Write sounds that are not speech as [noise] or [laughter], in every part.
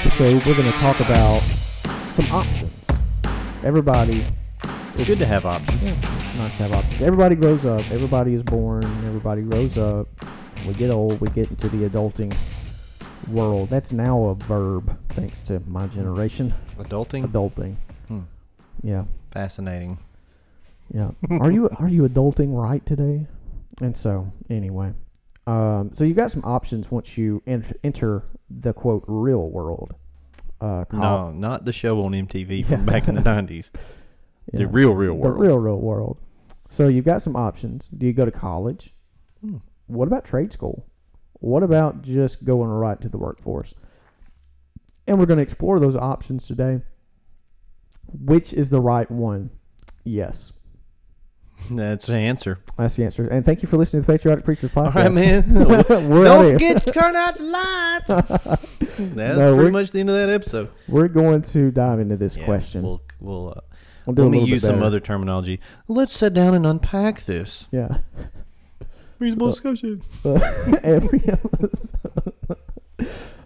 episode, we're going to talk about some options. Everybody, It's good to have options. yeah, it's nice to have options. Everybody grows up. Everybody is born. Everybody grows up. We get old. We get into the adulting world. That's now a verb, thanks to my generation. Adulting, Adulting. Hmm. Yeah. fascinating. Yeah. [laughs] Are you are you adulting right today? And so anyway, um, so you've got some options once you ent- enter the quote real world. Uh, No, not the show on MTV [laughs] from back in the nineties. The real, real world. The real real world. So you've got some options. Do you go to college? Hmm. What about trade school? What about just going right to the workforce? And we're going to explore those options today. Which is the right one? Yes. That's the answer. That's the answer. And thank you for listening to the Patriotic Preachers Podcast. right, man. [laughs] Don't forget to turn out the lights. [laughs] That's No, pretty much the end of that episode. We're going to dive into this Yeah, question. We'll, We'll, we'll uh, do a let me use some other terminology. Let's sit down and unpack this. Yeah. [laughs] Reasonable So- discussion. Every episode.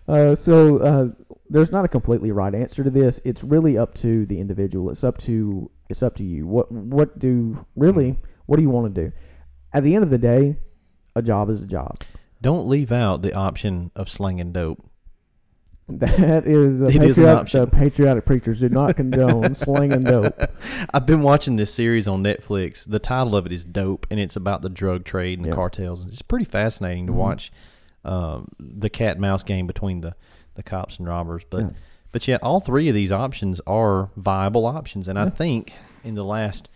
Uh, so uh, there's not a completely right answer to this. It's really up to the individual. It's up to it's up to you. What what do really what do you want to do? At the end of the day, a job is a job. Don't leave out the option of slinging dope. [laughs] That is, uh, It is an patriotic, option. uh, patriotic preachers do not condone slinging dope. [laughs] I've been watching this series on Netflix. The title of it is Dope, and it's about the drug trade and Yeah. the cartels. It's pretty fascinating to Mhm. watch um, the cat and mouse game between the, the cops and robbers. But Yeah. but yeah, all three of these options are viable options, and I think in the last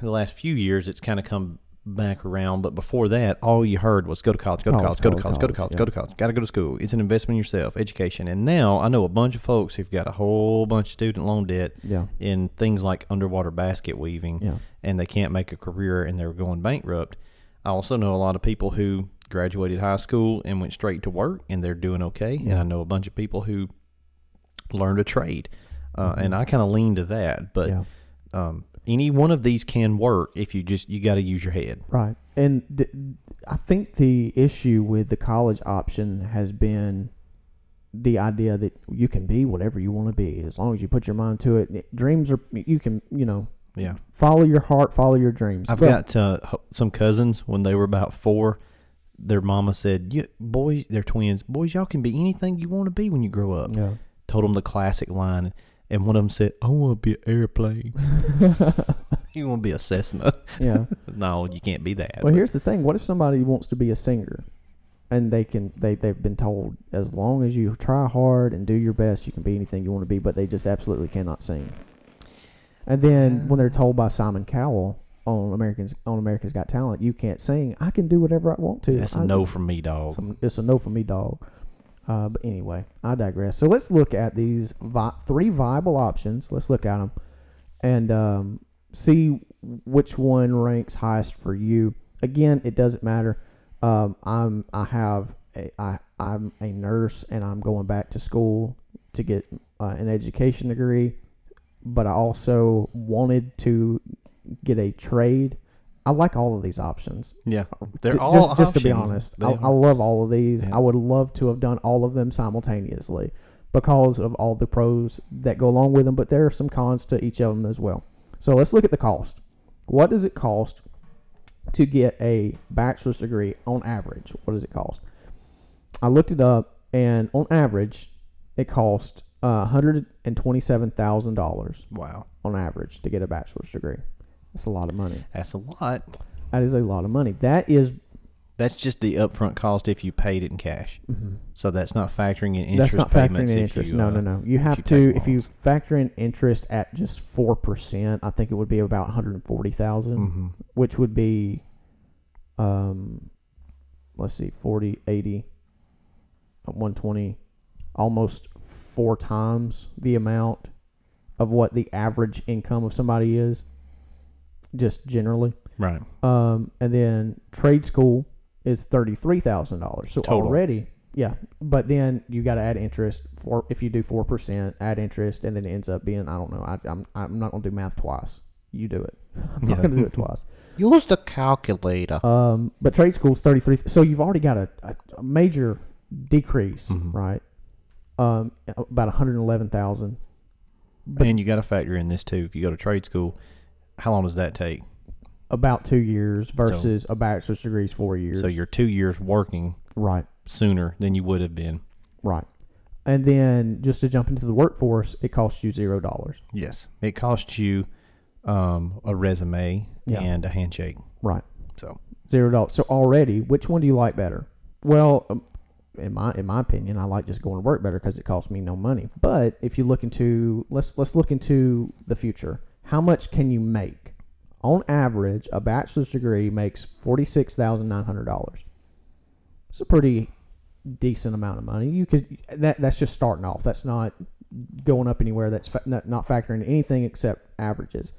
the last few years it's kind of come back around. But before that, all you heard was go to college, go to College, college, go to college, college, go to college, college, go to college. Got to go to school. It's an investment in yourself, education. And now I know a bunch of folks who've got a whole bunch of student loan debt Yeah, in things like underwater basket weaving yeah, and they can't make a career and they're going bankrupt. I also know a lot of people who graduated high school and went straight to work and they're doing okay. And I know a bunch of people who learned a trade. Uh, And I kind of lean to that. But yeah. um, any one of these can work if you just, you got to use your head. Right. And th- I think the issue with the college option has been the idea that you can be whatever you want to be as long as you put your mind to it. Dreams are, you can, you know, Yeah. follow your heart, follow your dreams. I've But- got uh, some cousins when they were about four. Their mama said, "You boys, they're twins. Boys, y'all can be anything you want to be when you grow up." Yeah. told them the classic line, and one of them said, "I want to be an airplane. you want to be a Cessna? yeah. [laughs] no, you can't be that." Well, But here's the thing. What if somebody wants to be a singer? And they can they they've been told as long as you try hard and do your best, you can be anything you want to be, but they just absolutely cannot sing. And then when they're told by Simon Cowell on Americans on America's Got Talent, you can't sing. I can do whatever I want to. that's a no just- from me, dog. some, it's a no for me, dog. Uh, but anyway, I digress. So let's look at these vi- three viable options. Let's look at them and um, see which one ranks highest for you. Again, it doesn't matter. Um, I'm I have a, I I'm a nurse and I'm going back to school to get uh, an education degree, but I also wanted to get a trade. I like all of these options. yeah, they're Ju- all just, just to be honest. I, I love all of these. Yeah. I would love to have done all of them simultaneously because of all the pros that go along with them, but there are some cons to each of them as well. So let's look at the cost. What does it cost to get a bachelor's degree on average? What does it cost? I looked it up, and on average, it cost uh, $127,000 wow, on average to get a bachelor's degree. That's a lot of money. that's a lot. That is a lot of money. That is That's just the upfront cost if you paid it in cash. mhm. So that's not factoring in interest. That's not factoring in interest. you, no, uh, no, no. You have to if you factor in interest at just four percent. I think it would be about one hundred forty thousand, mhm. which would be, um, let's see, 40, 80, uh, 120, almost four times the amount of what the average income of somebody is, just generally. Right. Um, and then trade school is thirty three thousand dollars. So Total. already, yeah. But then you got to add interest for if you do four percent, add interest, and then it ends up being I don't know. I, I'm I'm not gonna do math twice. you do it. [laughs] I'm not Yeah. going to do it twice. [laughs] Use the calculator. Um, but trade school's thirty three. So you've already got a, a, a major decrease, Mhm. right? Um, about one hundred eleven thousand. and you got to factor in this too. If you go to trade school, how long does that take? About two years versus a bachelor's degree is four years. So you're two years working right, sooner than you would have been. right. And then just to jump into the workforce, it costs you zero dollars. Yes, it costs you um, a resume Yeah. and a handshake. Right. So Zero dollars. So already, which one do you like better? Well, um, in my in my opinion, I like just going to work better because it costs me no money. But if you look into let's let's look into the future. How much can you make? On average, a bachelor's degree makes forty six thousand nine hundred dollars. It's a pretty decent amount of money. You could that that's just starting off. That's not going up anywhere. That's fa- not, not factoring anything except averages.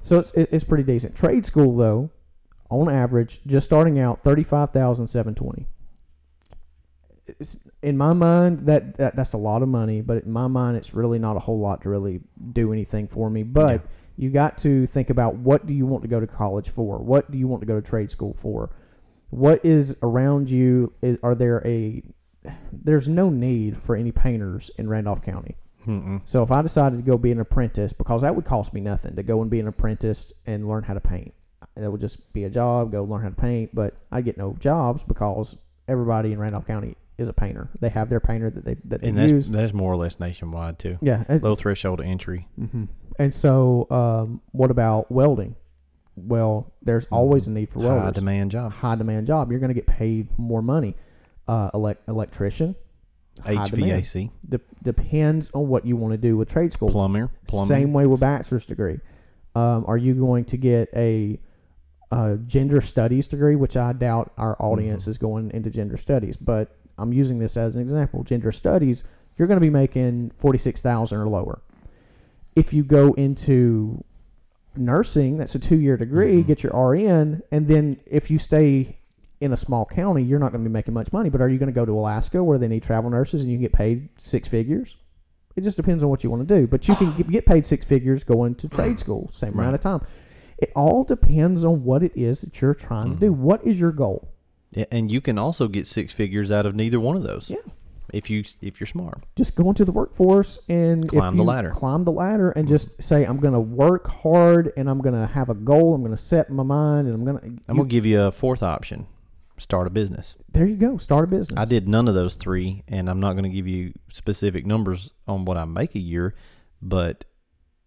So it's it's pretty decent. Trade school though, on average, just starting out thirty five thousand seven twenty. It's, in my mind, that, that that's a lot of money, but in my mind, it's really not a whole lot to really do anything for me. But Yeah. you got to think about what do you want to go to college for? What do you want to go to trade school for? What is around you? Is, are there a there's no need for any painters in Randolph County. mm-mm. So if I decided to go be an apprentice, because that would cost me nothing to go and be an apprentice and learn how to paint, that would just be a job, go learn how to paint. But I get no jobs because everybody in Randolph County is a painter. They have their painter that they that they and that's use. that's more or less nationwide too. Yeah, Low threshold entry. hmm And so, um, what about welding? Well, there's always a need for High demand job. High demand job. You're going to get paid more money. Uh, elect- electrician. HVAC, De- depends on what you want to do with trade school. plumber, plumbing. Same way with bachelor's degree. Um, are you going to get a, gender studies degree, which I doubt our audience Mhm. is going into gender studies, but I'm using this as an example. Gender studies, you're going to be making forty six thousand or lower. If you go into nursing, that's a two year degree, Mhm. get your RN, and then if you stay in a small county, you're not going to be making much money. But are you going to go to Alaska where they need travel nurses and you can get paid six figures? It just depends on what you want to do. But you can get- paid six figures going to trade [clears throat] school, same amount of time. It all depends on what it is that you're trying to do. Mhm. What is your goal? And you can also get six figures out of neither one of those. Yeah. If you if you're smart. Just go into the workforce and Climb if the ladder. Climb the ladder and mm-hmm. just say, I'm going to work hard and I'm going to have a goal. I'm going to set my mind and I'm going to. I'm gonna give you a fourth option. Start a business. There you go. Start a business. I did none of those three, and I'm not going to give you specific numbers on what I make a year, but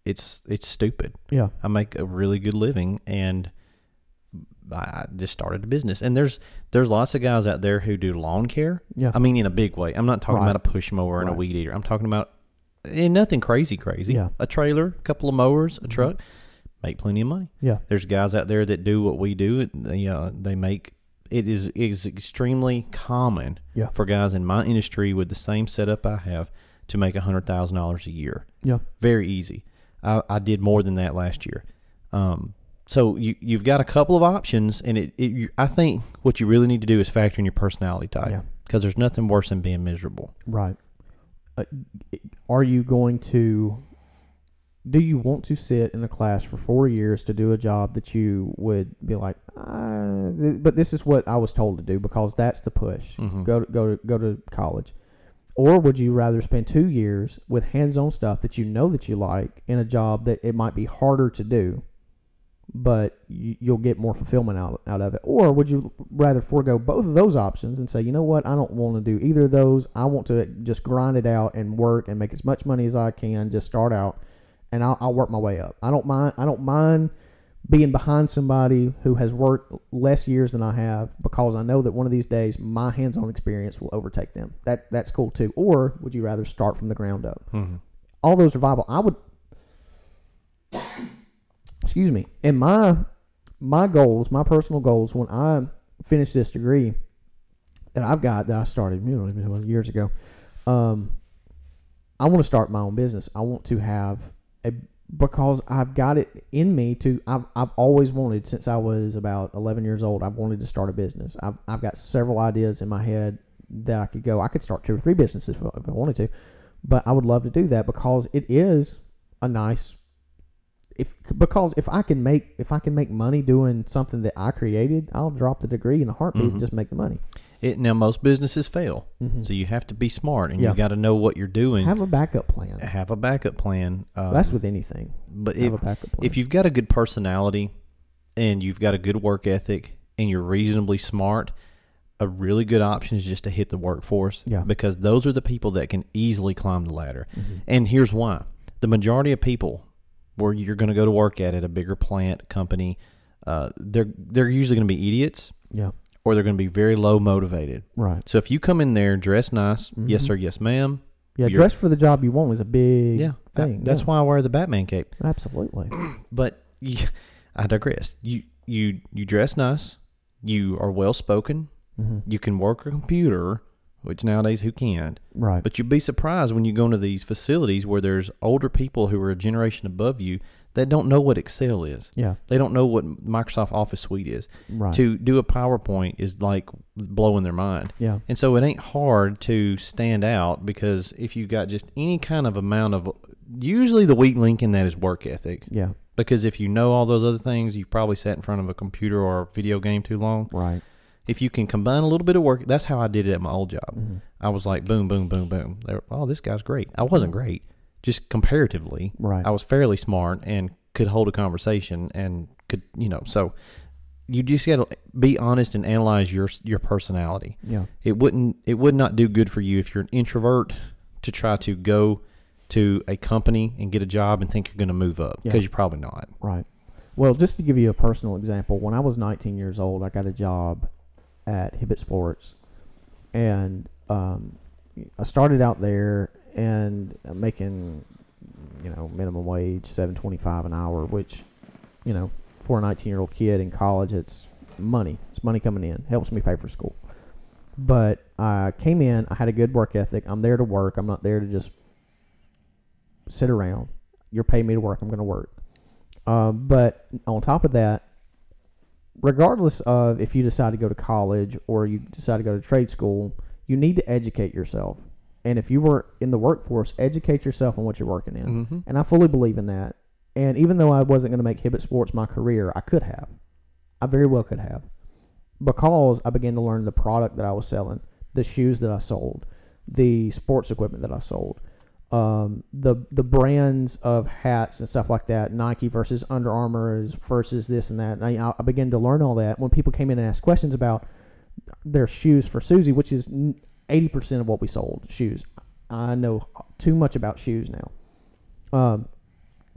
it's it's stupid. Yeah. I make a really good living, and I just started a business. And there's there's lots of guys out there who do lawn care. Yeah. I mean, in a big way. I'm not talking Right. about a push mower and Right. a weed eater. I'm talking about and nothing crazy, crazy. Yeah. A trailer, a couple of mowers, a Mhm. truck, make plenty of money. Yeah. There's guys out there that do what we do. They uh, they make it is it is extremely common Yeah. for guys in my industry with the same setup I have to make a hundred thousand dollars a year. Yeah. Very easy. I, I did more than that last year. Um, so you you've got a couple of options, and it, it you, I think what you really need to do is factor in your personality type Yeah. because there's nothing worse than being miserable. Right. Uh, are you going to? Do you want to sit in a class for four years to do a job that you would be like, uh, th- but this is what I was told to do because that's the push. Mhm. Go to, go to go to college, or would you rather spend two years with hands-on stuff that you know that you like in a job that it might be harder to do, but you, you'll get more fulfillment out out of it? Or would you rather forego both of those options and say, you know what, I don't want to do either of those. I want to just grind it out and work and make as much money as I can. Just start out, and I'll, I'll work my way up. I don't mind. I don't mind being behind somebody who has worked less years than I have because I know that one of these days my hands-on experience will overtake them. That that's cool too. Or would you rather start from the ground up? Mhm. all those are viable. I would, excuse me, and my my goals, my personal goals, when I finish this degree that I've got that I started, you know, years ago, um, I want to start my own business. I want to have a because I've got it in me to. I've I've always wanted since I was about eleven years old. I've wanted to start a business. I've I've got several ideas in my head that I could go. I could start two or three businesses if I wanted to but I would love to do that because it is a nice if because if I can make if I can make money doing something that I created, I'll drop the degree in a heartbeat Mhm. and just make the money. It, now most businesses fail, Mhm. so you have to be smart and Yeah. you got to know what you're doing. Have a backup plan. Have a backup plan. Um, That's with anything. but Have if, a backup plan. if you've got a good personality and you've got a good work ethic and you're reasonably smart, a really good option is just to hit the workforce. Yeah. Because those are the people that can easily climb the ladder. Mhm. And here's why: the majority of people where you're going to go to work at at a bigger plant company, uh, they're they're usually going to be idiots yeah, or they're going to be very low motivated. right. So if you come in there dressed nice, yes Mhm. sir, yes ma'am, Yeah, dress for the job you want is a big yeah, I- thing. that's yeah. why I wear the Batman cape. Absolutely. [clears throat] But you, I digress. You you you dress nice. You are well spoken. hmm You can work a computer, which nowadays who can't? Right. But you'd be surprised when you go into these facilities where there's older people who are a generation above you that don't know what Excel is. yeah. They don't know what Microsoft Office Suite is. Right. To do a PowerPoint is like blowing their mind. yeah. And so it ain't hard to stand out because if you got just any kind of amount of usually the weak link in that is work ethic. Yeah. Because if you know all those other things, you've probably sat in front of a computer or a video game too long. Right. If you can combine a little bit of work, that's how I did it at my old job. hmm I was like, boom, boom, boom, boom. They were, oh, this guy's great. I wasn't great, just comparatively. Right. I was fairly smart and could hold a conversation and could, you know, so you just got to be honest and analyze your your personality. yeah. It wouldn't it would not do good for you if you're an introvert to try to go to a company and get a job and think you're going to move up Yeah. because you're probably not. Right. Well, just to give you a personal example, when I was 19 years old, I got a job at Hibbett Sports, and um, I started out there and making, you know, minimum wage, 7.25 an hour, which, you know, for a 19 year old kid in college, it's money. It's money coming in. Helps me pay for school. But I came in. I had a good work ethic. I'm there to work. I'm not there to just sit around. You're paying me to work. I'm going to work. Um, but on top of that, regardless of if you decide to go to college or you decide to go to trade school, you need to educate yourself. And if you were in the workforce, educate yourself on what you're working in. Mm-hmm. And I fully believe in that. And even though I wasn't going to make Hibbett Sports my career, I could have. I very well could have. Because I began to learn the product that I was selling, the shoes that I sold, the sports equipment that I sold, um, the the brands of hats and stuff like that, Nike versus Under Armour is versus this and that. And I, I began to learn all that when people came in and asked questions about their shoes for Susie, which is eighty percent of what we sold shoes. I know too much about shoes now. Um,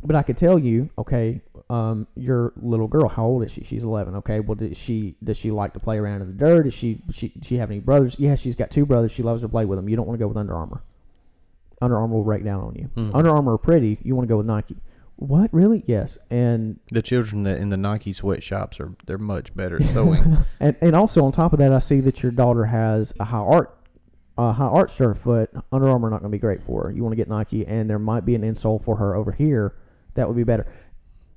but I could tell you, okay, um, your little girl, how old is she? She's eleven. Okay, well, does she does she like to play around in the dirt? Does she she she have any brothers? Yeah, she's got two brothers. She loves to play with them. You don't want to go with Under Armour. Under Armour will break down on you. Mhm. Under Armour are pretty. You want to go with Nike. What really? Yes, and The children that in the Nike sweatshops are they're much better at [laughs] sewing. and and also on top of that, I see that your daughter has a high art, a high art stir foot. Under Armour not going to be great for her. You want to get Nike, and there might be an insole for her over here that would be better.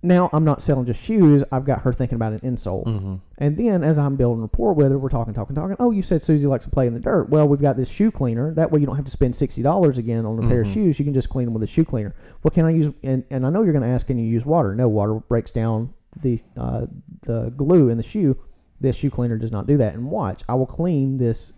Now I'm not selling just shoes. I've got her thinking about an insole, mm-hmm. and then as I'm building rapport with her, we're talking, talking, talking. Oh, you said Susie likes to play in the dirt. Well, we've got this shoe cleaner. That way, you don't have to spend sixty dollars again on a pair of Mhm. shoes. You can just clean them with a shoe cleaner. Well, can I use? And, and I know you're going to ask, can you use water? No, water breaks down the uh, the glue in the shoe. This shoe cleaner does not do that. And watch, I will clean this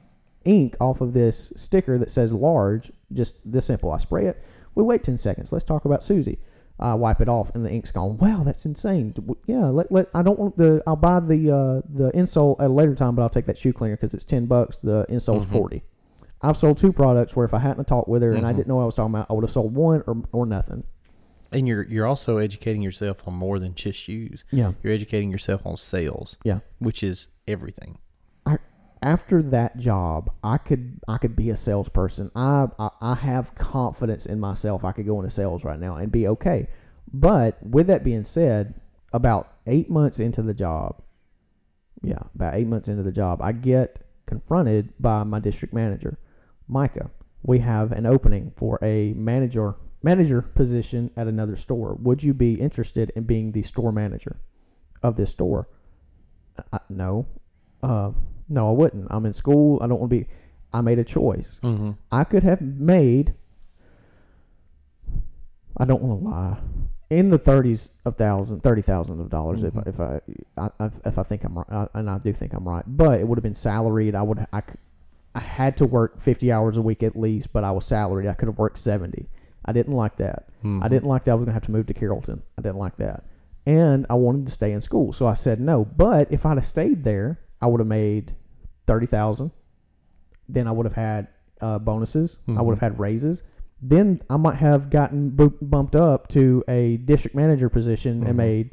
ink off of this sticker that says large. Just this simple. I spray it. We wait ten seconds. Let's talk about Susie. I wipe it off, and the ink's gone. Wow, that's insane. Yeah, let, let I don't want the. I'll buy the uh, the insole at a later time, but I'll take that shoe cleaner because it's ten bucks. The insole's Mhm. forty. I've sold two products where if I hadn't talked with her and I Mhm. didn't know what I was talking about, I would have sold one or or nothing. And you're you're also educating yourself on more than just shoes. Yeah. You're educating yourself on sales. Yeah. Which is everything. After that job, I could I could be a salesperson. I, I I have confidence in myself. I could go into sales right now and be okay. But with that being said, about eight months into the job, yeah, about eight months into the job, I get confronted by my district manager, Micah. We have an opening for a manager manager position at another store. Would you be interested in being the store manager of this store? I, no. Uh, no, I wouldn't. I'm in school. I don't want to be. I made a choice. Mm-hmm. I could have made. I don't want to lie. in the thirties of thousand, thirty thousand of dollars. Mhm. If I, if I, I, if I think I'm right, and I do think I'm right, but it would have been salaried. I would, I, I had to work fifty hours a week at least, but I was salaried. I could have worked seventy. I didn't like that. Mhm. I didn't like that I was going to have to move to Carrollton. I didn't like that. And I wanted to stay in school. So I said no. But if I'd have stayed there, I would have made 30000 Then I would have had uh, bonuses. I would have had raises. Then I might have gotten bu- bumped up to a district manager position Mhm. and made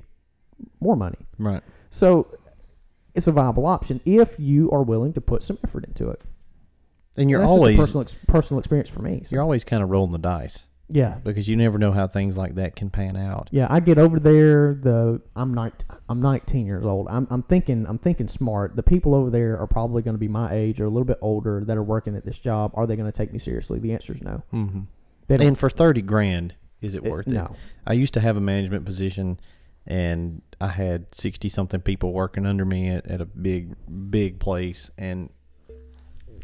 more money. Right. So it's a viable option if you are willing to put some effort into it. And you're That's just a always personal ex- personal experience for me. So, you're always kind of rolling the dice yeah, because you never know how things like that can pan out. Yeah, I get over there. The I'm not I'm 19 years old. I'm I'm thinking I'm thinking smart. The people over there are probably going to be my age or a little bit older that are working at this job. Are they going to take me seriously? The answer is no. Mm-hmm. And for thirty grand, is it It- worth it? no. I used to have a management position, and I had sixty something people working under me at, at a big big place, and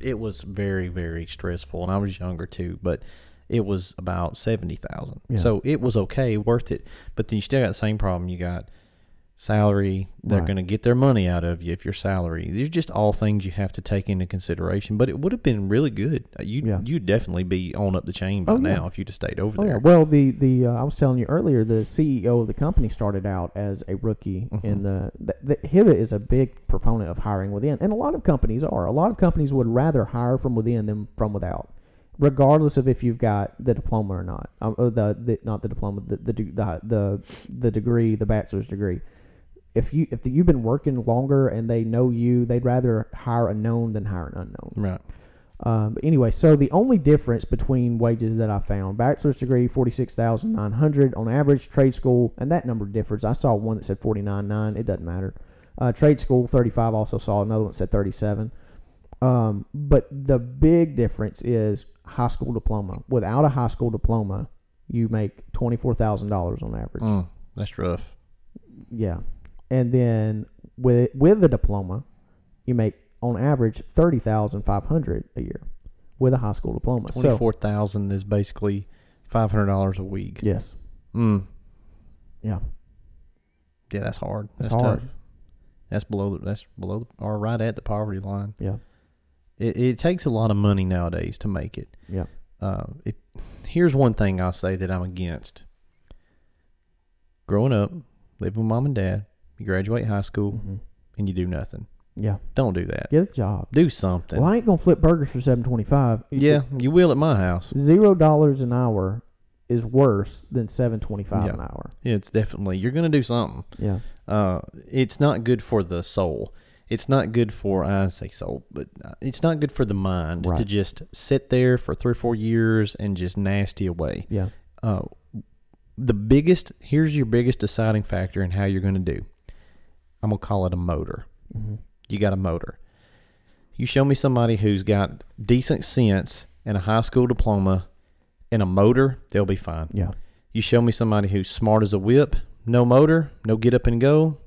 it was very very stressful. And I was younger too, but it was about seventy thousand. Yeah. So it was okay, worth it. But then you still got the same problem. You got salary. They're Right. going to get their money out of you if you're salary. These are just all things you have to take into consideration. But it would have been really good. You Yeah. you'd definitely be on up the chain by Oh, yeah. now if you'd have stayed over Oh there. yeah. Well, the the uh, I was telling you earlier, the CEO of the company started out as a rookie in Mhm. the, the, the Hibbett is a big proponent of hiring within, and a lot of companies are. A lot of companies would rather hire from within than from without, regardless of if you've got the diploma or not. Um, uh, the, the not the diploma, the the, the the the degree, the bachelor's degree. If you if you've been working longer and they know you, they'd rather hire a known than hire an unknown. Right. Um, but anyway, so the only difference between wages that I found, bachelor's degree forty six thousand nine hundred on average, trade school, and that number differs. I saw one that said forty nine nine. It doesn't matter. Uh, trade school thirty five. Also saw another one that said thirty seven. Um, but the big difference is high school diploma. Without a high school diploma, you make twenty four thousand dollars on average. Mm, that's rough. Yeah, and then with with the diploma, you make on average thirty thousand five hundred a year with a high school diploma. Twenty So is basically five hundred dollars a week. yes, Mm. yeah, Yeah, that's hard. It's That's hard. tough. That's below. The, that's below the, or right at the poverty line. yeah, It, it takes a lot of money nowadays to make it. yeah. Uh, it. Here's one thing I'll say that I'm against. Growing up, live with mom and dad, you graduate high school, hmm and you do nothing. Yeah, Don't do that. get a job. Do something. Well, I ain't gonna flip burgers for seven twenty five. yeah, you will at my house. zero dollars an hour is worse than seven twenty five Yeah. an hour. Yeah, it's definitely you're gonna do something. Yeah, uh, it's not good for the soul. It's not good for I say soul, but uh, it's not good for the mind to just sit there for three or four years and just nasty away. yeah, Uh, the biggest here's your biggest deciding factor in how you're going to do. I'm gonna call it a motor. hmm You got a motor. You show me somebody who's got decent sense and a high school diploma and a motor, they'll be fine. yeah, You show me somebody who's smart as a whip, no motor, no get up and go,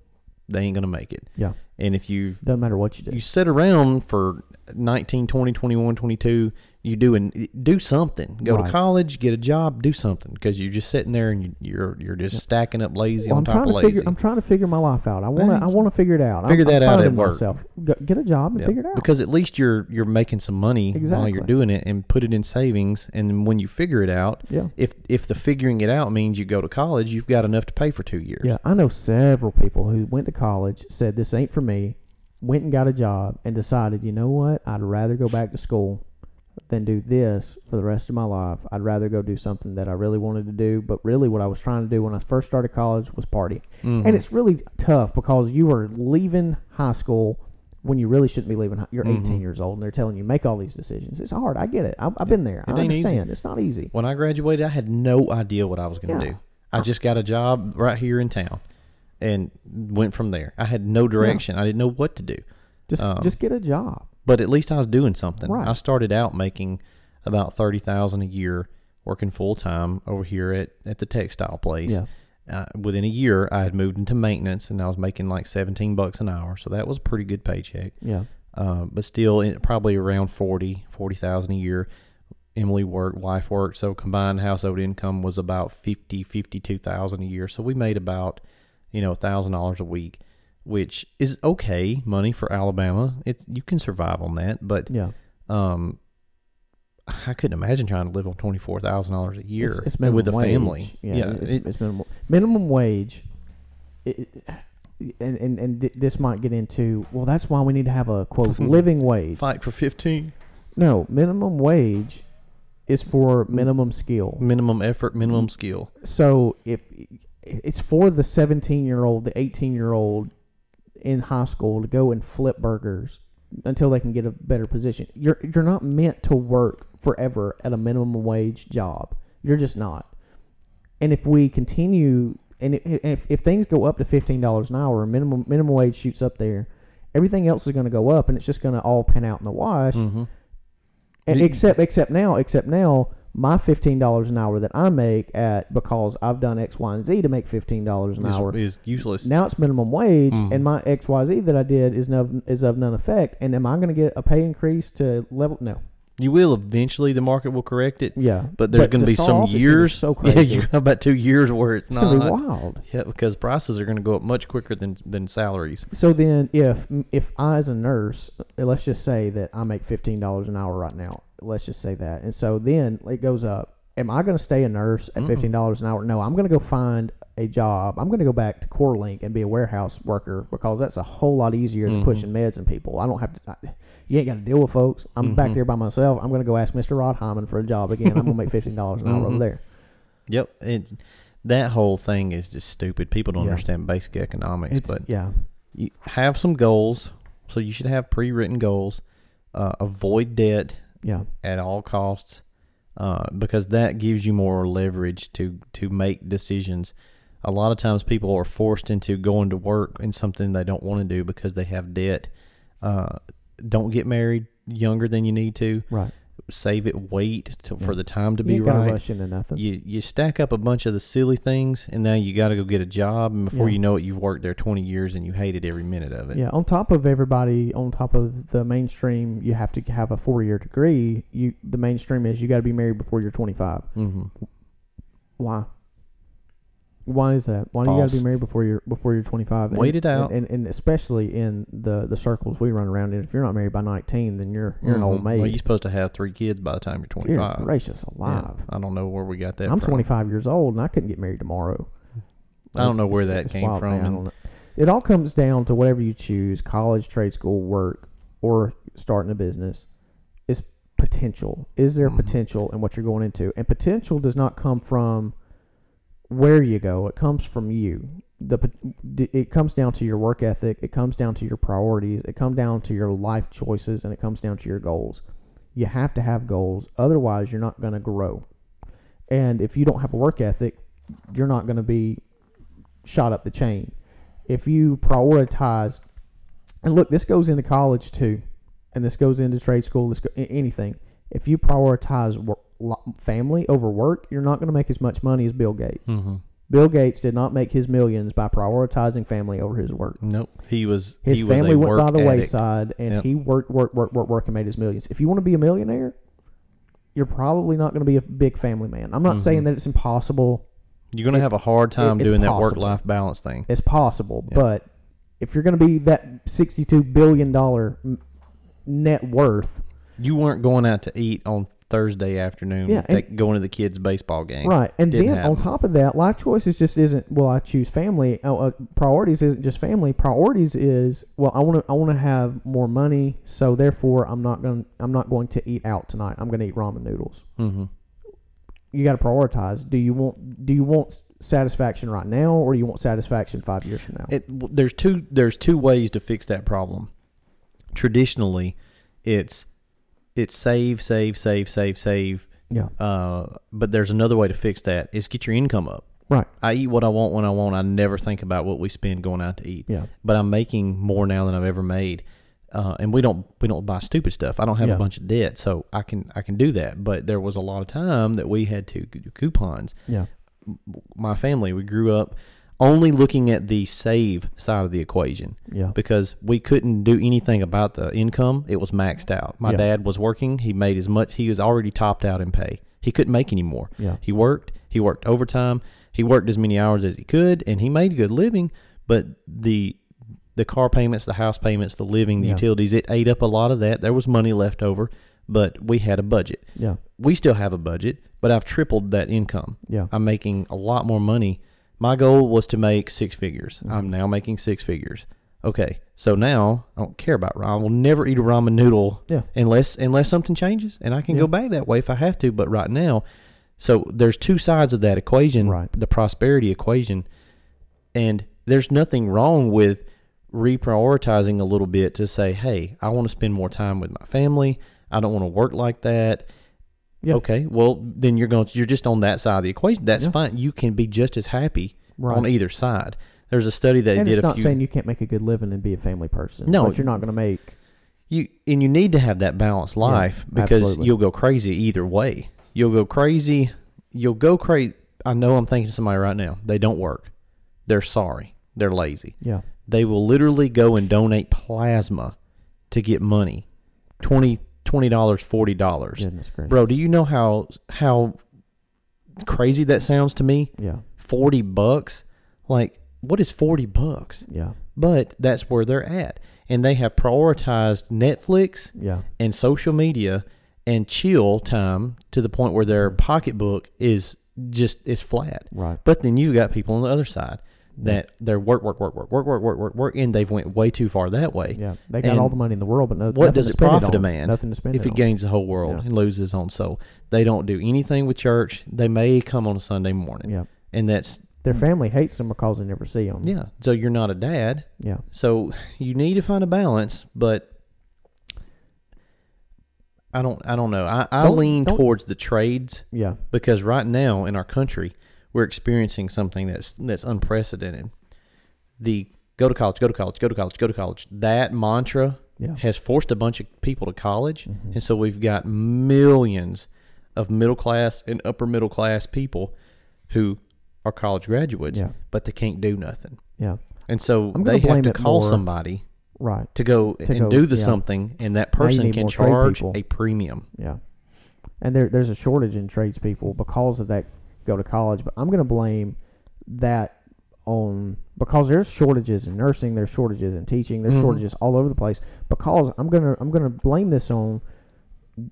they ain't gonna make it. yeah. And if you Doesn't matter what you do. you sit around for 19, 20, 21, 22, you do and do something. Go Right. to college, get a job, do something because you're just sitting there and you, you're you're just stacking up lazy Well, on I'm top trying of to lazy. figure. I'm trying to figure my life out. I want to. I want to figure it out. figure I'm, that I'm out at work. Myself. Go, get a job and Yeah, figure it out. because at least you're you're making some money while you're doing it and put it in savings. And when you figure it out, yeah. if if the figuring it out means you go to college, you've got enough to pay for two years. Yeah, I know several people who went to college, said this ain't for me, went and got a job, and decided, you know what, I'd rather go back to school than do this for the rest of my life. I'd rather go do something that I really wanted to do, but really what I was trying to do when I first started college was party. Mhm. And it's really tough because you are leaving high school when you really shouldn't be leaving. You're 18 Mhm. years old, and they're telling you make all these decisions. It's hard. I get it. I, I've been there. It I ain't easy. It's not easy. When I graduated, I had no idea what I was going to Yeah. do. I just got a job right here in town and went from there. I had no direction. I didn't know what to do. Just Um, just get a job. But at least I was doing something. Right. I started out making about 30,000 a year working full time over here at, at the textile place. Yeah. Uh, within a year, I had moved into maintenance and I was making like 17 bucks an hour. So that was a pretty good paycheck. Yeah. Uh, but still, it, probably around 40, 40,000 a year. Emily worked, wife worked, so combined household income was about 50, 52,000 a year. So we made about, you know, $1,000 a week, which is okay money for Alabama. It you can survive on that, but Yeah. um I couldn't imagine trying to live on $24,000 a year It's, it's with a wage. family. Yeah, it's, it- it's minimum minimum wage. It, and and and th- this might get into well. That's why we need to have a quote [laughs] living wage. fight for 15 No, minimum wage is for minimum skill. minimum effort, minimum skill. So if it's for the 17 year old, the 18 year old in high school to go and flip burgers until they can get a better position. You're you're not meant to work forever at a minimum wage job. You're just not. And if we continue and if if things go up to fifteen dollars an hour, minimum minimum wage shoots up there, everything else is going to go up, and it's just going to all pan out in the wash. Mm-hmm. And except except now, except now, my fifteen dollars an hour that I make at because I've done X, Y, and Z to make fifteen dollars an Is, hour. is useless. Now it's minimum wage, Mhm. and my X, Y, Z that I did is no is of none effect. And am I going to get a pay increase to level? No. You will eventually. The market will correct it, Yeah, but there's going to be some off, be years. so [laughs] Yeah, crazy. you got about two years where it's, it's not. going to be wild. Yeah, because prices are going to go up much quicker than than salaries. So then, if if I as a nurse, let's just say that I make fifteen dollars an hour right now. Let's just say that, and so then it goes up. Am I going to stay a nurse at fifteen dollars an hour? No, I'm going to go find a job. I'm going to go back to CoreLink and be a warehouse worker because that's a whole lot easier than Mhm. pushing meds and people. I don't have to. I, you ain't got to deal with folks. I'm back Mhm. there by myself. I'm going to go ask Mr. Rod Hyman for a job again. I'm going to make fifteen dollars an hour over Mhm. there. Yep, and that whole thing is just stupid. People don't Yeah. understand basic economics, It's but yeah, you have some goals. So you should have pre-written goals. Uh, avoid debt yeah, at all costs, uh, because that gives you more leverage to to make decisions. A lot of times, people are forced into going to work in something they don't want to do because they have debt. Uh, don't get married younger than you need to. right. Save it. Wait to, Yeah. for the time to you be ain't got to right. rush into nothing. You you stack up a bunch of the silly things, and now you got to go get a job, and before Yeah. you know it, you've worked there twenty years and you hated every minute of it. Yeah, on top of everybody, on top of the mainstream, you have to have a four-year degree. You the mainstream is you got to be married before you're 25. hmm Why? Why is that? Why do you got to be married before you're before you're 25? And- Wait it out. and, and, and especially in the the circles we run around in. If you're not married by 19, then you're you're an old Mhm. maid. Well, you're supposed to have three kids by the time you're twenty Dear five. gracious alive! I don't know where we got that. I'm from. 25 years old and I couldn't get married tomorrow. I don't know where that came wild. from, I and- don't know. It all comes down to whatever you choose: college, trade school, work, or starting a business. Is potential? Is there Mhm. potential in what you're going into? And potential does not come from where you go; it comes from you. The it comes down to your work ethic. It comes down to your priorities. It comes down to your life choices, and it comes down to your goals. You have to have goals, otherwise, you're not going to grow. And if you don't have a work ethic, you're not going to be shot up the chain. If you prioritize, and look, this goes into college too, and this goes into trade school, this go, anything. If you prioritize work, family over work, you're not going to make as much money as Bill Gates. Mhm. Bill Gates did not make his millions by prioritizing family over his work. Nope. He was His he family was went by the addict. wayside, and Yep. he worked, worked, worked, worked, worked, and made his millions. If you want to be a millionaire, you're probably not going to be a big family man. I'm not saying Mhm. that it's impossible. You're gonna It- have a hard time doing that work life balance thing. It's possible, Yeah. but if you're going to be that 62 billion dollar net worth, You weren't going out to eat on Thursday afternoon. Yeah, and- take, going to the kids' baseball game. right? And Didn't then on top of that, life choices just isn't. Well, I choose family. Uh, uh, priorities isn't just family. Priorities is well, I want to. I want to have more money, so therefore, I'm not going. to I'm not going to eat out tonight. I'm going to eat ramen noodles. Mm-hmm. You got to prioritize. Do you want? Do you want satisfaction right now, or do you want satisfaction five years from now? It, there's two there's two ways to fix that problem. Traditionally, it's it's save save save save save. yeah. Uh, but there's another way to fix that. Is get your income up. Right. I eat what I want when I want. I never think about what we spend going out to eat. Yeah. But I'm making more now than I've ever made. Uh, and we don't we don't buy stupid stuff. I don't have Yeah. a bunch of debt, so I can I can do that. But there was a lot of time that we had to coupons. Yeah. My family, we grew up. Only looking at the save side of the equation Yeah. because we couldn't do anything about the income. It was maxed out. My Yeah. dad was working. He made as much. He was already topped out in pay. He couldn't make any more. Yeah. He worked. He worked overtime. He worked as many hours as he could, and he made a good living. But the the car payments, the house payments, the living, the Yeah. utilities, it ate up a lot of that. There was money left over, but we had a budget. Yeah. We still have a budget, but I've tripled that income. Yeah. I'm making a lot more money. My goal was to make six figures. Mm-hmm. I'm now making six figures. Okay, so now I don't care about ramen. I will never eat a ramen noodle Yeah. unless unless something changes, and I can Yeah. go back that way if I have to. But right now, so there's two sides of that equation, Right. the prosperity equation, and there's nothing wrong with reprioritizing a little bit to say, hey, I want to spend more time with my family. I don't want to work like that. Yeah. Okay, well then you're going. You're just on that side of the equation. That's Yeah. fine. You can be just as happy Right. on either side. There's a study that and did it's a not few. saying you can't make a good living and be a family person. No. you're not going to make. you and you need to have that balanced life because absolutely. you'll go crazy either way. You'll go crazy. You'll go crazy. I know I'm thinking to somebody right now. They don't work. They're sorry. They're lazy. Yeah. They will literally go and donate plasma to get money. Twenty twenty dollars, forty dollars. Bro, do you know how how crazy that sounds to me? Yeah. Forty bucks? Like, what is forty bucks? Yeah. But that's where they're at. And they have prioritized Netflix Yeah. and social media and chill time to the point where their pocketbook is just is flat. Right. But then you've got people on the other side that they're work, work, work, work, work, work, work, work, work, and they've went way too far that way. Yeah. They got And all the money in the world, but no, what does it profit a man Nothing to spend if it gains the whole world Yeah. and loses his own soul? They don't do anything with church. They may come on a Sunday morning, Yeah. and that's Their family hates them because they never see them. yeah. So you're not a dad. Yeah. So you need to find a balance, but I don't. I don't know. I, I Don't- lean don't- towards the trades Yeah. because right now in our country we're experiencing something that's that's unprecedented. The go to college, go to college, go to college, go to college. That mantra Yeah. has forced a bunch of people to college, Mhm. and so we've got millions of middle class and upper middle class people who are college graduates, Yeah. but they can't do nothing. Yeah. And so they have to call more- somebody Right. to go To and go- do the yeah. something, and that person can charge a premium. Yeah. And there, there's a shortage in tradespeople because of that go to college. But I'm going to blame that on because there's shortages in nursing, there's shortages in teaching, there's Mhm. shortages all over the place. Because I'm gonna I'm gonna blame this on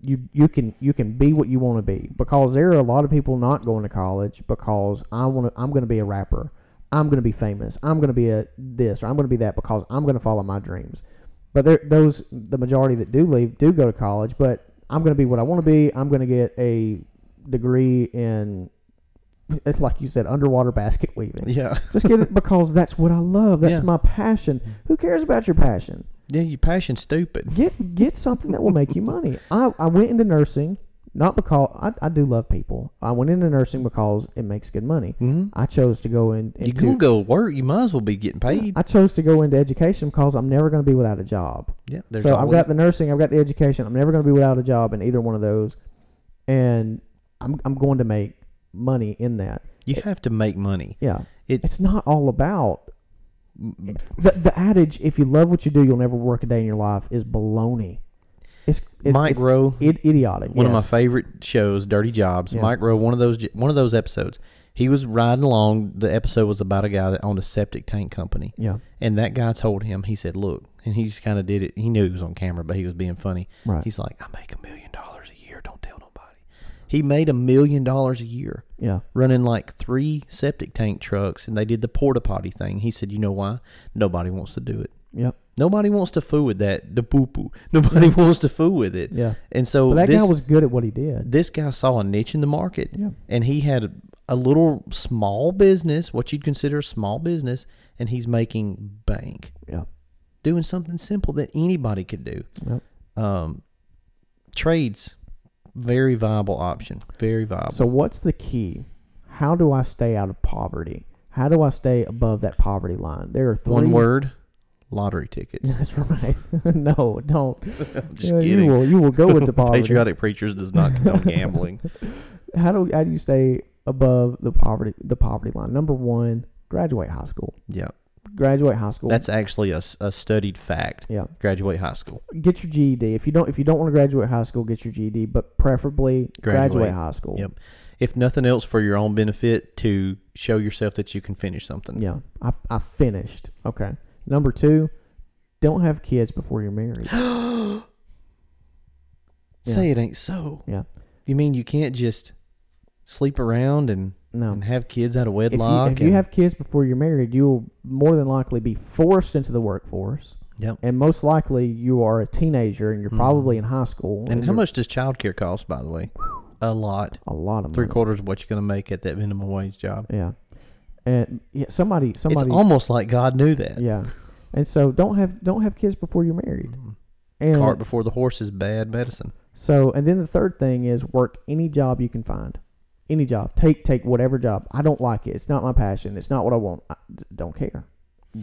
you. You can you can be what you want to be because there are a lot of people not going to college because I want to. I'm going to be a rapper. I'm going to be famous. I'm going to be a this or I'm going to be that because I'm going to follow my dreams. But there, those the majority that do leave do go to college. But I'm going to be what I want to be. I'm going to get a degree in. It's like you said, underwater basket weaving. Yeah, [laughs] Just get it [laughs] because that's what I love. That's Yeah. my passion. Who cares about your passion? yeah, your passion's stupid. Get get something that will make you money. [laughs] I, I went into nursing not because I, I do love people. I went into nursing because it makes good money. hmm I chose to go in You into gonna go work? You might as well be getting paid. I chose to go into education because I'm never going to be without a job. Yeah, so I've got the nursing, I've got the education. I'm never going to be without a job in either one of those, and I'm I'm going to make money in that. You have to make money. Yeah, It's, it's not all about the the adage. If you love what you do, you'll never work a day in your life is baloney. It's, it's Mike it's Rowe, id- idiotic. one of my favorite shows, Dirty Jobs. Yeah. Mike Rowe, one of those one of those episodes. He was riding along. The episode was about a guy that owned a septic tank company, Yeah, and that guy told him, he said, "Look," and he just kind of did it. He knew he was on camera, but he was being funny. right. He's like, "I make a million dollars a year. Don't tell nobody." He made a million dollars a year yeah, running like three septic tank trucks, and they did the porta potty thing. He said, "You know why? Nobody wants to do it. yeah, Nobody wants to fool with that. The poo poo. [laughs] Nobody wants to fool with it." yeah. And so But that this guy was good at what he did. this guy saw a niche in the market, Yeah, and he had a, a little small business, what you'd consider a small business, and he's making bank yeah, doing something simple that anybody could do. yeah. Um, trades, very viable option. Very viable. So what's the key? How do I stay out of poverty? How do I stay above that poverty line? There are three One word: lottery tickets. [laughs] That's right. [laughs] no, don't. [laughs] I'm just Yeah, kidding. You will. You will go into poverty. Patriotic preachers does not condone gambling. How do how do you stay above the poverty the poverty line? Number one, graduate high school. Yeah. Graduate high school. That's actually a, a studied fact. yeah. Graduate high school. Get your GED. If you don't if you don't want to graduate high school, get your GED, but preferably graduate, Graduate. high school. Yep. If nothing else, for your own benefit, to show yourself that you can finish something. Yeah. I I finished. Okay. Number two, don't have kids before you're married. [gasps] Say it ain't so. Yeah. You mean you can't just sleep around and, No. and have kids out of If you, wedlock? if you have kids before you're married, you'll more than likely be forced into the workforce. Yep. And most likely you are a teenager and you're Mhm. probably in high school. And how much does childcare cost, by the way? A lot. A lot of Three money. quarters of what you're going to make at that minimum wage job. Yeah. And yeah, somebody somebody it's almost like God knew that. Yeah. And so don't have don't have kids before you're married. Mhm. And Cart before the horse is bad medicine. so and then the third thing is work any job you can find. Any job. Take take whatever job. I don't like it. It's not my passion. It's not what I want. I don't care.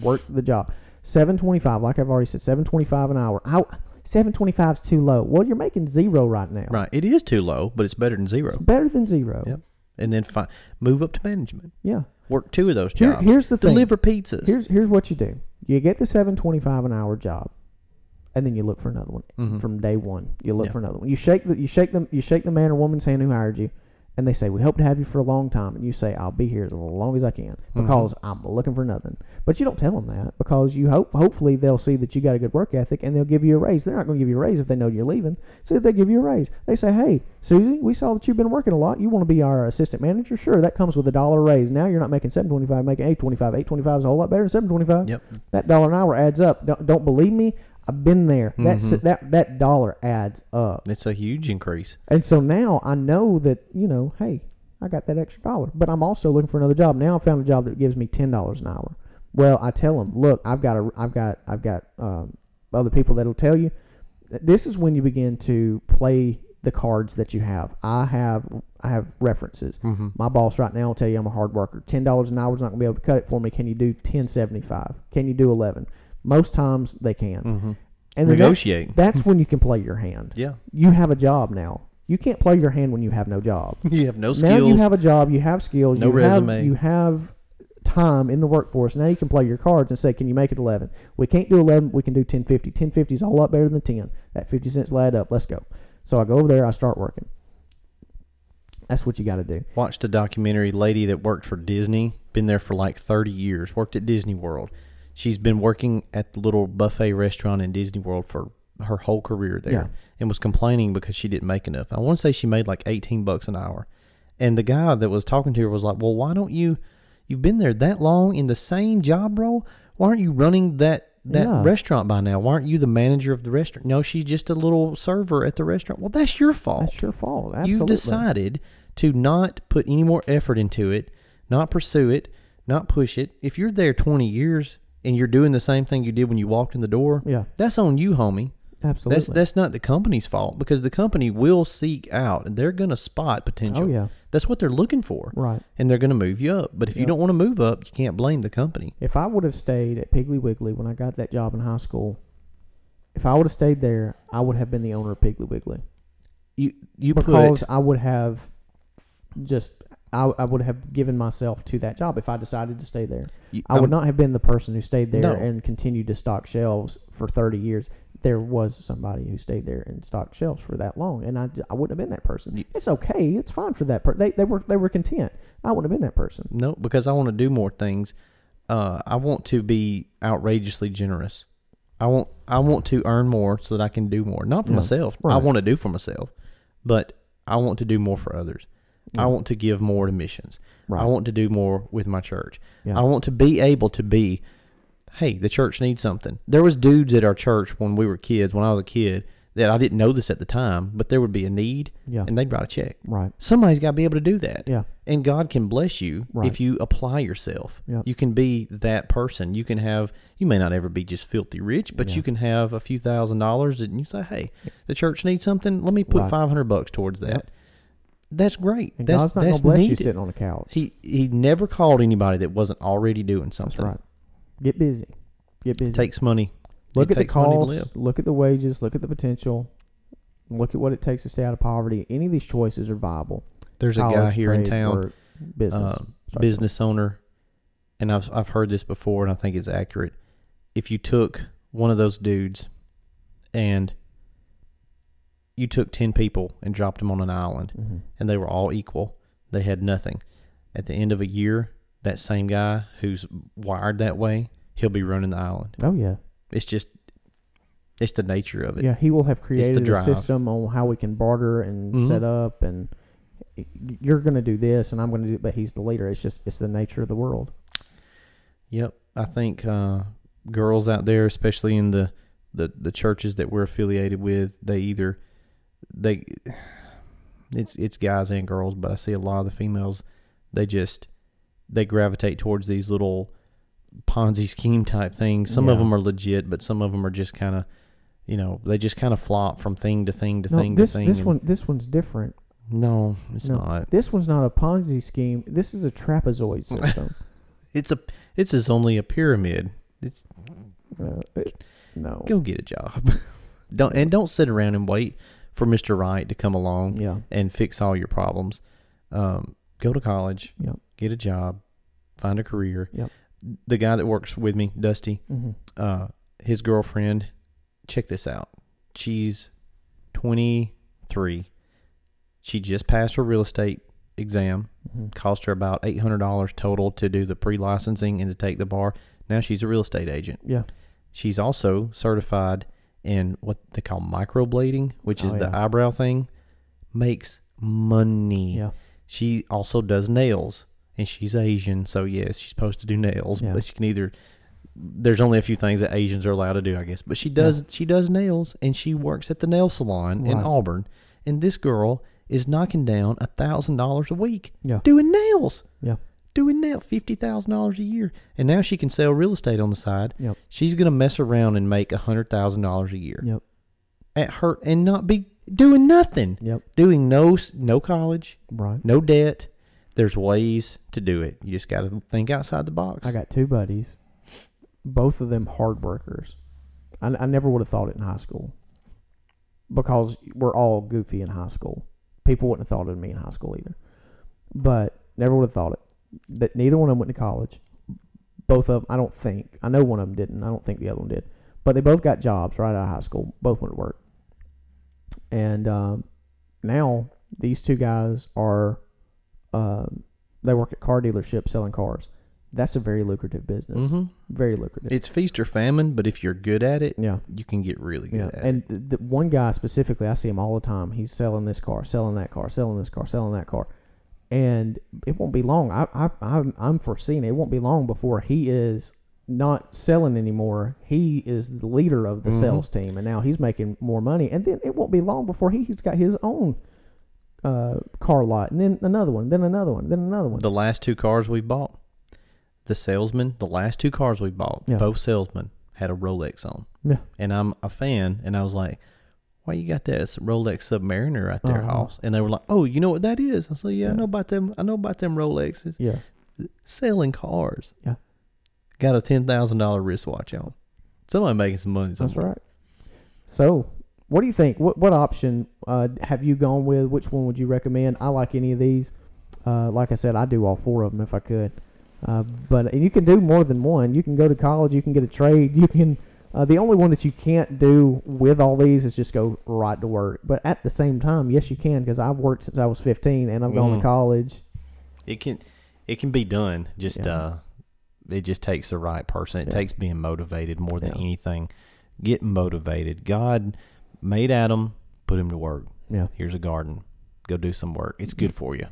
Work the job. 725 like I've already said 725 an hour. How 725 is too low. Well, you're making zero right now. Right. It is too low, but it's better than zero. It's better than zero. Yep. And then fi- move up to management. Yeah. Work two of those Here, jobs. here's the thing. Deliver pizzas. Here's here's what you do. You get the 725 an hour job and then you look for another one. Mhm. from day one. You look Yeah. for another one. You shake the you shake them you shake the man or woman's hand who hired you, and they say we hope to have you for a long time, and you say I'll be here as long as I can Mm-hmm. because I'm looking for nothing. But you don't tell them that because you hope hopefully they'll see that you got a good work ethic and they'll give you a raise. They're not going to give you a raise if they know you're leaving. So if they give you a raise, they say, Hey, Susie, we saw that you've been working a lot. You want to be our assistant manager? Sure, that comes with a dollar raise. Now you're not making seven twenty five, making eight twenty five. Eight twenty five is a whole lot better than seven twenty five Yep. that dollar an hour adds up. Don't, don't believe me? I've been there. That's Mhm. that that dollar adds up. It's a huge increase. And so now I know that you know, hey, I got that extra dollar, but I'm also looking for another job. Now I found a job that gives me ten dollars an hour. Well, I tell them, look, I've got a, I've got, I've got um, other people that'll tell you. This is when you begin to play the cards that you have. I have, I have references. Mm-hmm. My boss right now will tell you I'm a hard worker. Ten dollars an hour is not going to be able to cut it for me. Can you do ten seventy five? Can you do eleven? Most times they can. Mm-hmm. And then that's, Negotiate. that's when you can play your hand. yeah. You have a job now. You can't play your hand when you have no job. [laughs] You have no Now you have a job. You have skills. No you have, resume. you have time in the workforce. Now you can play your cards and say, "Can you make it eleven? We can't do eleven. We can do ten fifty. Ten fifty is a whole lot better than ten. That fifty cents will add up. Let's go." So I go over there. I start working. That's what you got to do. Watched a documentary. Lady that worked for Disney, been there for like thirty years. Worked at Disney World. She's been working at the little buffet restaurant in Disney World for her whole career there, Yeah. and was complaining because she didn't make enough. I want to say she made like eighteen bucks an hour, and the guy that was talking to her was like, "Well, why don't you? You've been there that long in the same job role. Why aren't you running that?" That Yeah. restaurant by now. Why aren't you the manager of the restaurant? No, she's just a little server at the restaurant. Well, that's your fault. That's your fault. Absolutely. You decided to not put any more effort into it, not pursue it, not push it. If you're there 20 years and you're doing the same thing you did when you walked in the door, Yeah. that's on you, homie. Absolutely. That's that's not the company's fault because the company will seek out and they're going to spot potential. oh yeah. That's what they're looking for. Right. And they're going to move you up. But if you don't want to move up, you can't blame the company. If I would have stayed at Piggly Wiggly when I got that job in high school, if I would have stayed there, I would have been the owner of Piggly Wiggly You you because put I would have just I, I would have given myself to that job if I decided to stay there. you, I would I'm- not have been the person who stayed there No. and continued to stock shelves for 30 years. There was somebody who stayed there and stocked shelves for that long, and I, I wouldn't have been that person. You- it's okay. It's fine for that person. They, they were they were content. I wouldn't have been that person. No, because I want to do more things. Uh, I want to be outrageously generous. I want I want to earn more so that I can do more. Not for Yeah, myself. I want to do for myself, but I want to do more for others. Yeah. I want to give more to missions. Right. I want to do more with my church. Yeah. I want to be able to be, hey, the church needs something. There was dudes at our church when we were kids, when I was a kid, that I didn't know this at the time, but there would be a need, Yeah. and they'd write a check. Right. Somebody's got to be able to do that. Yeah. And God can bless you Right. if you apply yourself. Yep. You can be that person. You can have, you may not ever be just filthy rich, but Yeah. you can have a few thousand dollars and you say, hey, the church needs something. Let me put Right. 500 bucks towards that. Yep. That's great. And that's God's not that's gonna bless you sitting on a couch. He, he never called anybody that wasn't already doing That's something. right. Get busy. Get busy. Takes money. look it at the to Look at the wages. Look at the potential. Look at what it takes to stay out of poverty. Any of these choices are viable. There's a guy College, here in town, business. uh, business owner. and I've I've heard this before, and I think it's accurate. If you took one of those dudes, and you took ten people and dropped them on an island, Mm-hmm. and they were all equal, they had nothing. At the end of a year, that same guy who's wired that way, he'll be running the island. Oh yeah, It's just, it's the nature of it. yeah. He will have created a system on how we can barter and Mhm. set up, and you're going to do this, and I'm going to do. It, but he's the leader. It's just it's the nature of the world. Yep, I think uh, girls out there, especially in the, the the churches that we're affiliated with, they either they it's it's guys and girls, but I see a lot of the females. They just they gravitate towards these little Ponzi scheme type things. Some of them are legit, but some of them are just kind of you know they just kind of flop from thing to thing to No, thing this to thing. this one this one's different. no, it's No. not. This one's not a Ponzi scheme. This is a trapezoid [laughs] system. It's a it's is only a pyramid. It's uh, it- no. go get a job. [laughs] don't and don't sit around and wait for Mr. Right to come along Yeah. and fix all your problems. Um, go to college, Yep. get a job, find a career. Yep. The guy that works with me, Dusty, hmm uh, his girlfriend, check this out. She's 23. She just passed her real estate exam. hmm Cost her about $800 total to do the pre-licensing and to take the bar. Now she's a real estate agent. Yeah. She's also certified in what they call microblading, which is Oh, the eyebrow thing. Makes money. Yeah. She also does nails, and she's Asian, so yes, she's supposed to do nails. Yeah. But she can either. There's only a few things that Asians are allowed to do, I guess. But she does. She does nails, and she works at the nail salon in Auburn. And this girl is knocking down a thousand dollars a week Yeah. doing nails. Yeah. Doing now? fifty thousand dollars a year, and now she can sell real estate on the side. Yep. She's gonna mess around and make a hundred thousand dollars a year Yep. at her and not be doing nothing, Yep. doing no no college, Right. no debt. There's ways to do it. You just got to think outside the box. I got two buddies, both of them hard workers. I, I never would have thought it in high school because we're all goofy in high school. People wouldn't have thought it of me in high school either, but never would have thought it. That neither one of them went to college. Both of them, I don't think. I know one of them didn't. I don't think the other one did. But they both got jobs right out of high school. Both went to work. And um, now these two guys are, um, they work at car dealerships selling cars. That's a very lucrative business. hmm Very lucrative. It's feast or famine, but if you're good at it, yeah. you can get really good Yeah, at it. and the one guy specifically, I see him all the time. He's selling this car, selling that car, selling this car, selling that car, and it won't be long. I, I, I'm, I'm foreseeing it won't be long before he is not selling anymore. He is the leader of the Mhm. sales team, and now he's making more money. And then it won't be long before he's got his own uh, car lot, and then another one, then another one, then another one. The last two cars we bought, the salesman, the last two cars we bought, Yeah. both salesmen had a Rolex on. Yeah. And I'm a fan, and I was like, why you got that? It's a Rolex Submariner right there, Uh-huh. Hoss. And they were like, oh, you know what that is? I said, yeah, I know about them. I know about them Rolexes. yeah, Selling cars. Yeah. Got a $10,000 wristwatch on. Somebody making some money that's right. So, what do you think? What what option uh, have you gone with? Which one would you recommend? I like any of these. Uh, like I said, I do all four of them if I could. Uh, but and you can do more than one. You can go to college. You can get a trade. You can. Uh, the only one that you can't do with all these is just go right to work. But at the same time, yes, you can because I've worked since I was 15 and I've gone Mm. to college. It can it can be done. Just Yeah. uh it just takes the right person. It Yeah. takes being motivated more than Yeah. anything. Get motivated. God made Adam, put him to work. Yeah. Here's a garden. Go do some work. It's good for you.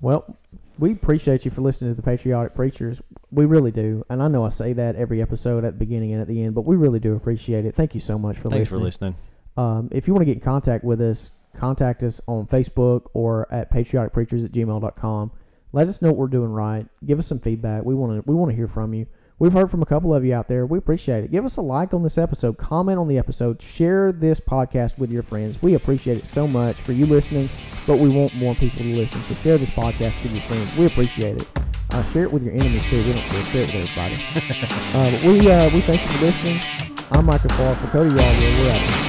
Well, we appreciate you for listening to the Patriotic Preachers. We really do. And I know I say that every episode at the beginning and at the end, but we really do appreciate it. Thank you so much for listening. Thanks for listening. listening. Um, if you want to get in contact with us, contact us on Facebook or at patrioticpreachers at gmail.com. Let us know what we're doing right. Give us some feedback. We want to we want to hear from you. We've heard from a couple of you out there. We appreciate it. Give us a like on this episode, comment on the episode, share this podcast with your friends. We appreciate it so much for you listening, but we want more people to listen. So share this podcast with your friends. We appreciate it. Uh, share it with your enemies too. We don't care. Share it with everybody. uh, [laughs] we uh, we thank you for listening. I'm Michael Farr for Cody Waldo. We're out.